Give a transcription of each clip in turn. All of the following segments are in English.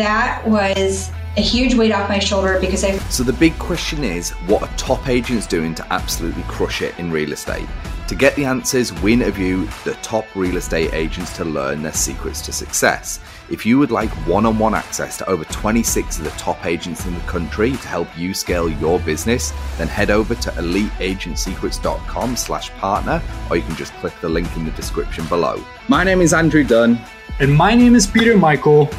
that was a huge weight off my shoulder because I. So the big question is what are top agents doing to absolutely crush it in real estate? To get the answers, we interview the top real estate agents to learn their secrets to success. If you would like one-on-one access to over 26 of the top agents in the country to help you scale your business, then head over to eliteagentsecrets.com slash partner, or you can just click the link in the description below. My name is Andrew Dunn. And my name is Peter Michael.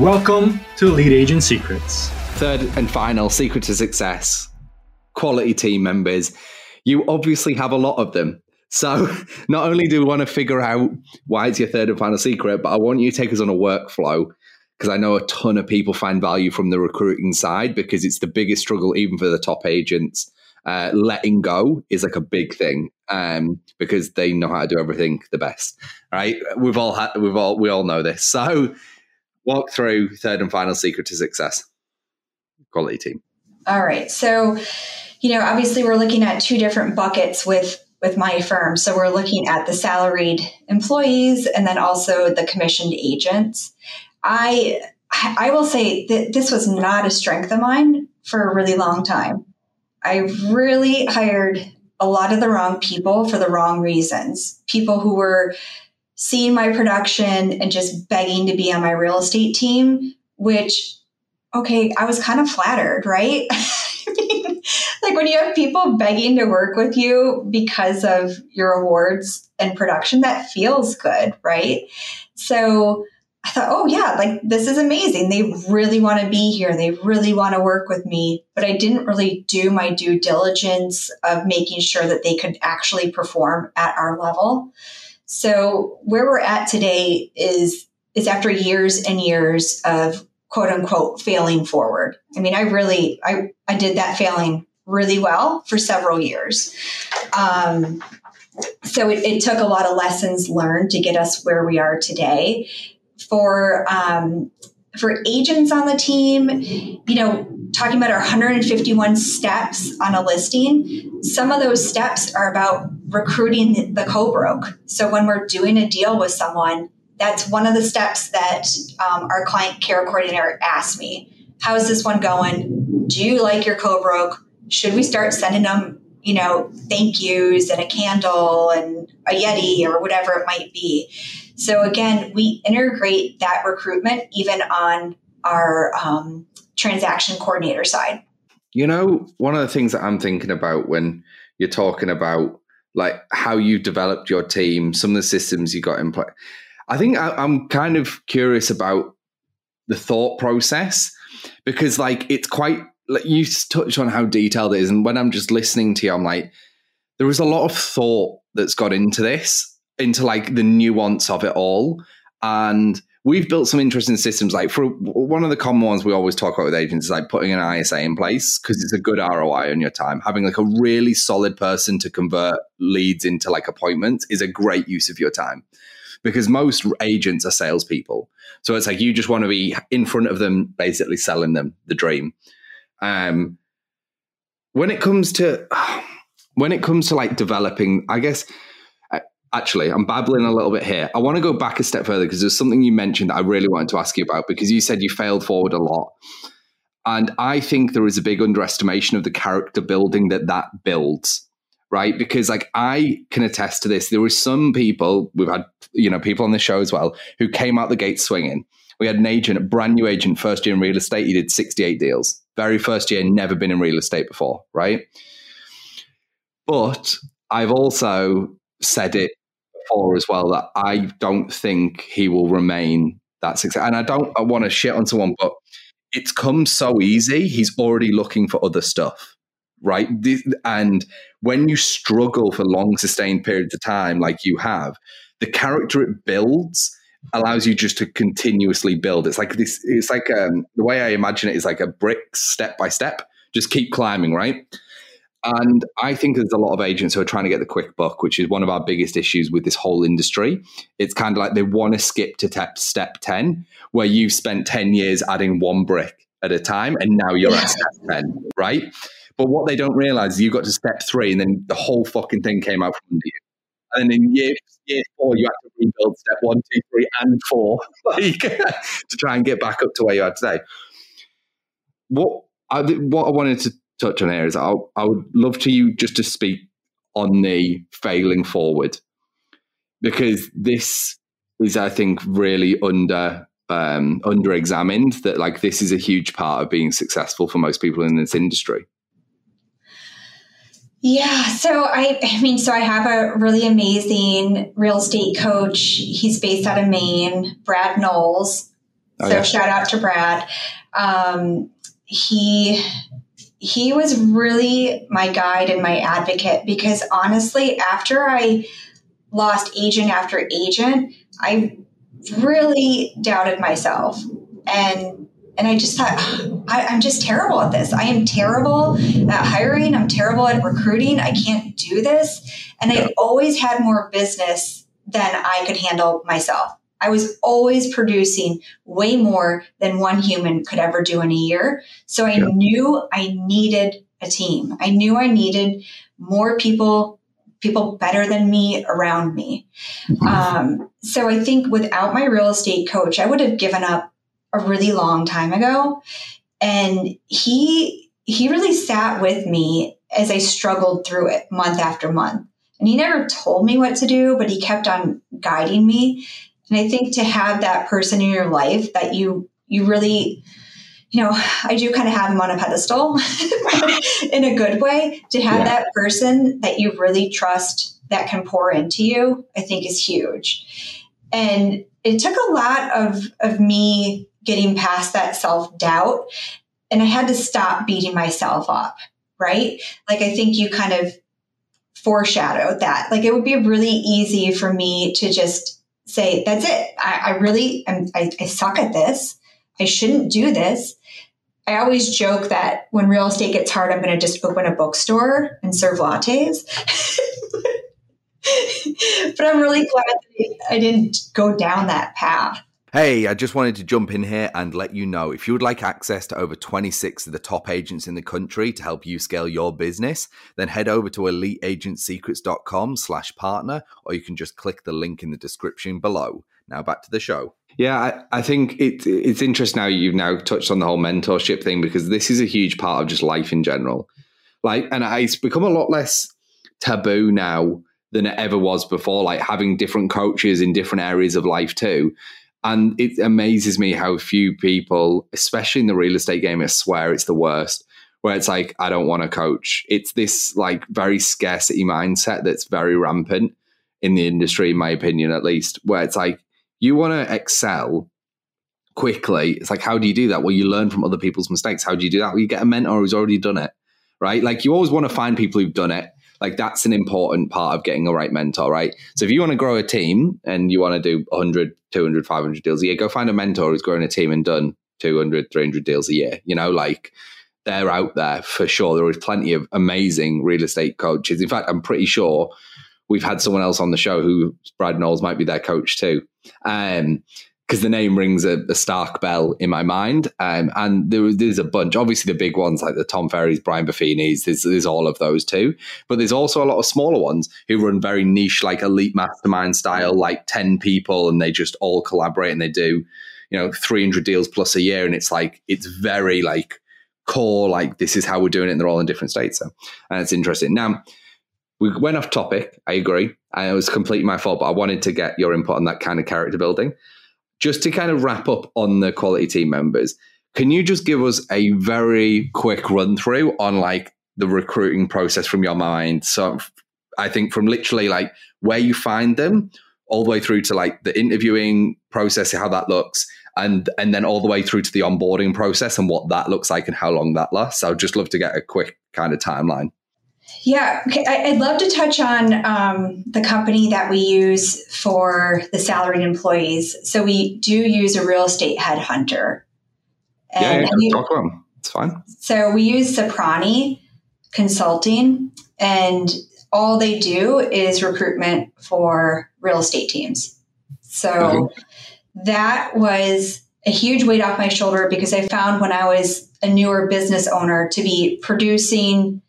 Welcome to Elite Agent Secrets. Third and final secret to success quality team members. You obviously have a lot of them. So, not only do we want to figure out why it's your third and final secret, but I want you to take us on a workflow because I know a ton of people find value from the recruiting side because it's the biggest struggle, even for the top agents. Uh, letting go is like a big thing um, because they know how to do everything the best, right? We've all had, we've all, we all know this. So, walk through third and final secret to success. Quality team. All right. So, you know, obviously we're looking at two different buckets with with my firm. So we're looking at the salaried employees and then also the commissioned agents. I I will say that this was not a strength of mine for a really long time. I really hired a lot of the wrong people for the wrong reasons. People who were seeing my production and just begging to be on my real estate team, which, okay, I was kind of flattered, right? Like when you have people begging to work with you because of your awards and production, that feels good, right? So I thought, oh, yeah, like this is amazing. They really want to be here. They really want to work with me. But I didn't really do my due diligence of making sure that they could actually perform at our level. So where we're at today is is after years and years of quote unquote failing forward. I mean, I really I I did that failing really well for several years. Um, so it, it, took a lot of lessons learned to get us where we are today. For um, for agents on the team, you know, talking about our 151 steps on a listing, some of those steps are about recruiting the co-broke. So when we're doing a deal with someone, that's one of the steps that um, our client care coordinator asked me. How's this one going? Do you like your co-broke? Should we start sending them, you know, thank yous and a candle and a Yeti or whatever it might be? So again, we integrate that recruitment even on our um, transaction coordinator side. You know, one of the things that I'm thinking about when you're talking about like how you developed your team, some of the systems you got in place. I think I, I'm kind of curious about the thought process because like it's quite like you touched on how detailed it is and when i'm just listening to you i'm like there was a lot of thought that's got into this into like the nuance of it all and we've built some interesting systems. Like for one of the common ones we always talk about with agents is like putting an ISA in place because it's a good ROI on your time. Having like a really solid person to convert leads into like appointments is a great use of your time because most agents are salespeople. So it's like you just want to be in front of them, basically selling them the dream. Um, when it comes to when it comes to like developing, I guess actually, I'm babbling a little bit here. I want to go back a step further because there's something you mentioned that I really wanted to ask you about because you said you failed forward a lot. And I think there is a big underestimation of the character building that that builds, right? Because like I can attest to this. There were some people, we've had, you know, people on the show as well, who came out the gate swinging. We had an agent, a brand new agent, first year in real estate. He did 68 deals. Very first year, never been in real estate before, right? But I've also said it before as well that I don't think he will remain that success. And I don't I want to shit on someone, but it's come so easy. He's already looking for other stuff, right? And when you struggle for long, sustained periods of time, like you have, the character it builds allows you just to continuously build. It's like this. It's like um, the way I imagine it is like a brick, step by step. Just keep climbing, right? And I think there's a lot of agents who are trying to get the quick buck, which is one of our biggest issues with this whole industry. It's kind of like they want to skip to te- step 10, where you've spent 10 years adding one brick at a time, and now you're at step 10, right? But what they don't realize is you got to step three, and then the whole fucking thing came out from under you. and then in year year four you had to rebuild step one, two, three, and four, like to try and get back up to where you are today. What I, what I wanted to touch on here is I, I would love to you just to speak on the failing forward because this is I think really under um, under examined that like this is a huge part of being successful for most people in this industry. Yeah, so I, I mean, so I have a really amazing real estate coach. He's based out of Maine, Brad Knowles. Oh, so yeah. shout out to Brad. Um, he he was really my guide and my advocate because honestly, after I lost agent after agent, I really doubted myself and and I just thought I, am just terrible at this. I am terrible at hiring. I'm terrible at recruiting. I can't do this. And I always had more business than I could handle myself. I was always producing way more than one human could ever do in a year. So I yeah. knew I needed a team. I knew I needed more people people better than me around me. Mm-hmm. Um, so I think without my real estate coach, I would have given up a really long time ago. And he he really sat with me as I struggled through it month after month. And he never told me what to do, but he kept on guiding me. And I think to have that person in your life that you you really you know, I do kind of have him on a pedestal in a good way. To have yeah. that person that you really trust that can pour into you, I think is huge. And it took a lot of, of me getting past that self doubt. And I had to stop beating myself up, right? Like, I think you kind of foreshadowed that. Like, it would be really easy for me to just say, that's it. I, I really, am, I, I suck at this. I shouldn't do this. I always joke that when real estate gets hard, I'm going to just open a bookstore and serve lattes. but I'm really glad I didn't go down that path. Hey, I just wanted to jump in here and let you know if you would like access to over 26 of the top agents in the country to help you scale your business, then head over to eliteagentsecrets.com slash partner, or you can just click the link in the description below. Now back to the show. Yeah, I, I think it, it's interesting now you've now touched on the whole mentorship thing because this is a huge part of just life in general. Like, and it's become a lot less taboo now than it ever was before, like having different coaches in different areas of life too. And it amazes me how few people, especially in the real estate game, I swear it's the worst, where it's like, I don't want to coach. It's this like very scarcity mindset that's very rampant in the industry, in my opinion, at least, where it's like, you want to excel quickly. It's like, how do you do that? Well, you learn from other people's mistakes. How do you do that? Well, you get a mentor who's already done it, right? Like you always want to find people who've done it. Like that's an important part of getting a right mentor, right? So if you want to grow a team and you want to do 100, 200, 500 deals a year, go find a mentor who's growing a team and done 200, 300 deals a year. You know, like they're out there for sure. There is plenty of amazing real estate coaches. In fact, I'm pretty sure we've had someone else on the show who Brad Knowles might be their coach too. Um, because the name rings a, a, stark bell in my mind. Um, and there, there's a bunch, obviously the big ones like the Tom Ferry's, Brian Buffini's, there's, there's all of those too. But there's also a lot of smaller ones who run very niche, like elite mastermind style, like 10 people, and they just all collaborate and they do, you know, 300 deals plus a year. And it's like, it's very like core, like this is how we're doing it. And they're all in different states. So, and it's interesting. Now, we went off topic. I agree. And it was completely my fault, but I wanted to get your input on that kind of character building. Just to kind of wrap up on the quality team members, can you just give us a very quick run through on like the recruiting process from your mind? So I think from literally like where you find them all the way through to like the interviewing process, how that looks, and and then all the way through to the onboarding process and what that looks like and how long that lasts. I would just love to get a quick kind of timeline. Yeah, okay. I'd love to touch on um, the company that we use for the salaried employees. So we do use a real estate headhunter. And, yeah, yeah talk about them. It's fine. So we use Soprani Consulting, and all they do is recruitment for real estate teams. So mm-hmm. that was a huge weight off my shoulder because I found when I was a newer business owner to be producing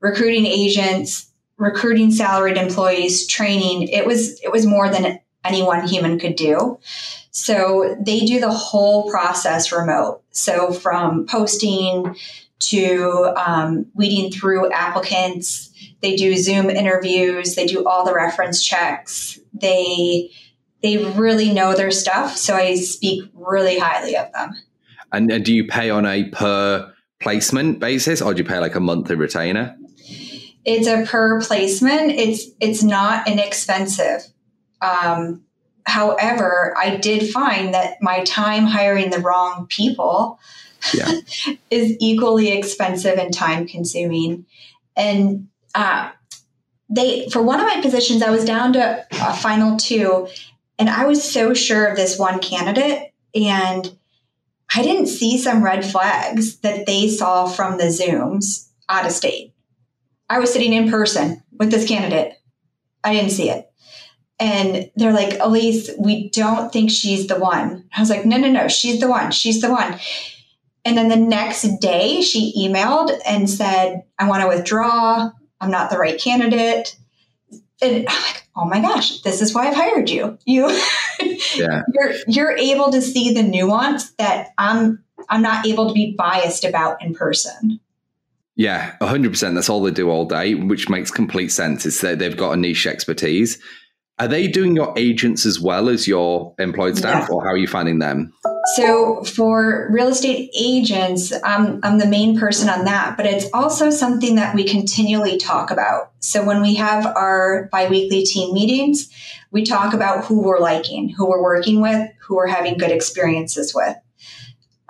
recruiting agents, recruiting salaried employees, training, it was it was more than any one human could do. So they do the whole process remote. So from posting to um, weeding through applicants, they do Zoom interviews, they do all the reference checks. They they really know their stuff. So I speak really highly of them. And, and do you pay on a per placement basis, or do you pay like a monthly retainer? It's a per placement. It's it's not inexpensive. Um, however, I did find that my time hiring the wrong people yeah. is equally expensive and time consuming. And uh, they, for one of my positions, I was down to a final two, and I was so sure of this one candidate, and I didn't see some red flags that they saw from the Zooms out of state. I was sitting in person with this candidate. I didn't see it. And they're like, Elise, we don't think she's the one. I was like, no, no, no, she's the one. She's the one. And then the next day, she emailed and said, I want to withdraw. I'm not the right candidate. And I'm like, oh my gosh, this is why I've hired you. You, yeah. you're you're able to see the nuance that I'm I'm not able to be biased about in person. Yeah, 100%. That's all they do all day, which makes complete sense. It's that they've got a niche expertise. Are they doing your agents as well as your employed staff, yeah. or how are you finding them? So, for real estate agents, I'm, I'm the main person on that, but it's also something that we continually talk about. So, when we have our biweekly team meetings, we talk about who we're liking, who we're working with, who we're having good experiences with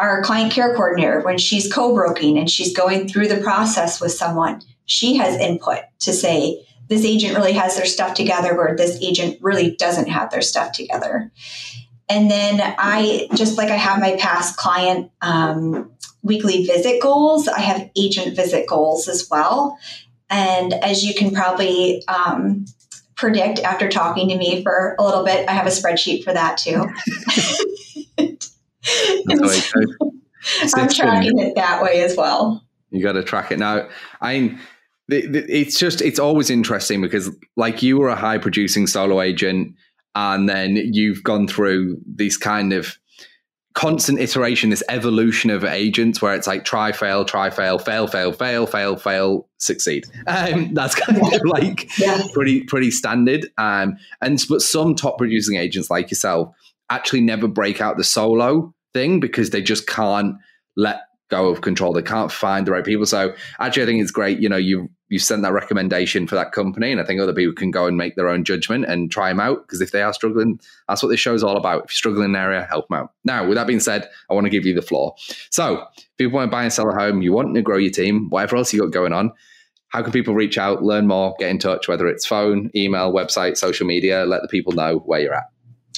our client care coordinator, when she's co broking and she's going through the process with someone, she has input to say, this agent really has their stuff together, or this agent really doesn't have their stuff together. And then I, just like I have my past client um, weekly visit goals, I have agent visit goals as well. And as you can probably um, predict after talking to me for a little bit, I have a spreadsheet for that too. I'm tracking it that way as well. You got to track it now. I mean, it's just it's always interesting because like you were a high producing solo agent and then you've gone through this kind of constant iteration this evolution of agents where it's like try fail try fail fail fail fail fail fail succeed um, that's kind of like yeah. pretty pretty standard um, and but some top producing agents like yourself actually never break out the solo thing because they just can't let go of control. They can't find the right people. So actually, I think it's great. You know, you you sent that recommendation for that company, and I think other people can go and make their own judgment and try them out because if they are struggling, that's what this show is all about. If you're struggling in an area, help them out. Now, with that being said, I want to give you the floor. So, if people want to buy and sell a home, you want to grow your team, whatever else you got going on. How can people reach out, learn more, get in touch, whether it's phone, email, website, social media? Let the people know where you're at.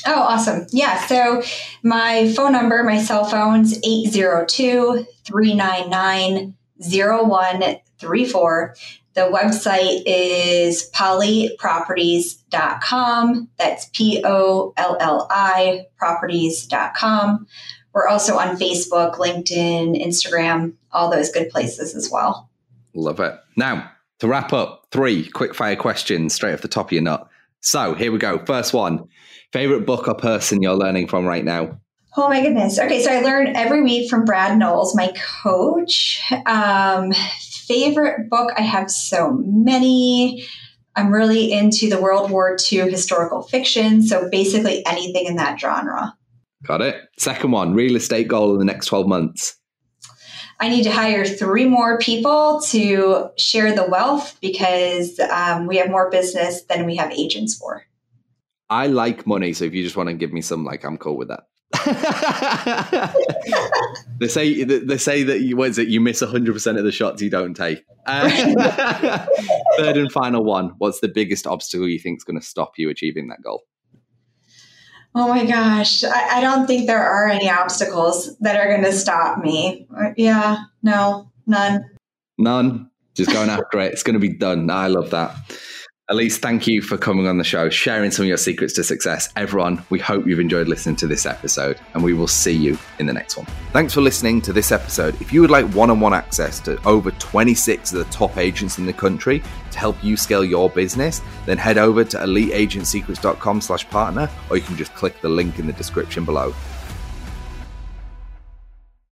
Oh, awesome. Yeah. So my phone number, my cell phone's 802 399 0134. The website is polliproperties.com. That's P O L L I properties.com. We're also on Facebook, LinkedIn, Instagram, all those good places as well. Love it. Now, to wrap up, three quick fire questions straight off the top of your nut. So here we go. First one Favorite book or person you're learning from right now? Oh my goodness. Okay, so I learn every week from Brad Knowles, my coach. Um, favorite book, I have so many. I'm really into the World War II historical fiction, so basically anything in that genre. Got it. Second one, real estate goal in the next 12 months. I need to hire three more people to share the wealth because um, we have more business than we have agents for. I like money, so if you just want to give me some, like, I'm cool with that. they say they say that you what is it you miss 100% of the shots you don't take uh, third and final one what's the biggest obstacle you think is going to stop you achieving that goal oh my gosh. I, I don't think there are any obstacles that are going to stop me. Uh, yeah no none. None. Just going after it. It's going to be done. I love that Elise, thank you for coming on the show, sharing some of your secrets to success. Everyone, we hope you've enjoyed listening to this episode, and we will see you in the next one. Thanks for listening to this episode. If you would like one on one access to over 26 of the top agents in the country to help you scale your business, then head over to eliteagentsecrets.com slash partner, or you can just click the link in the description below.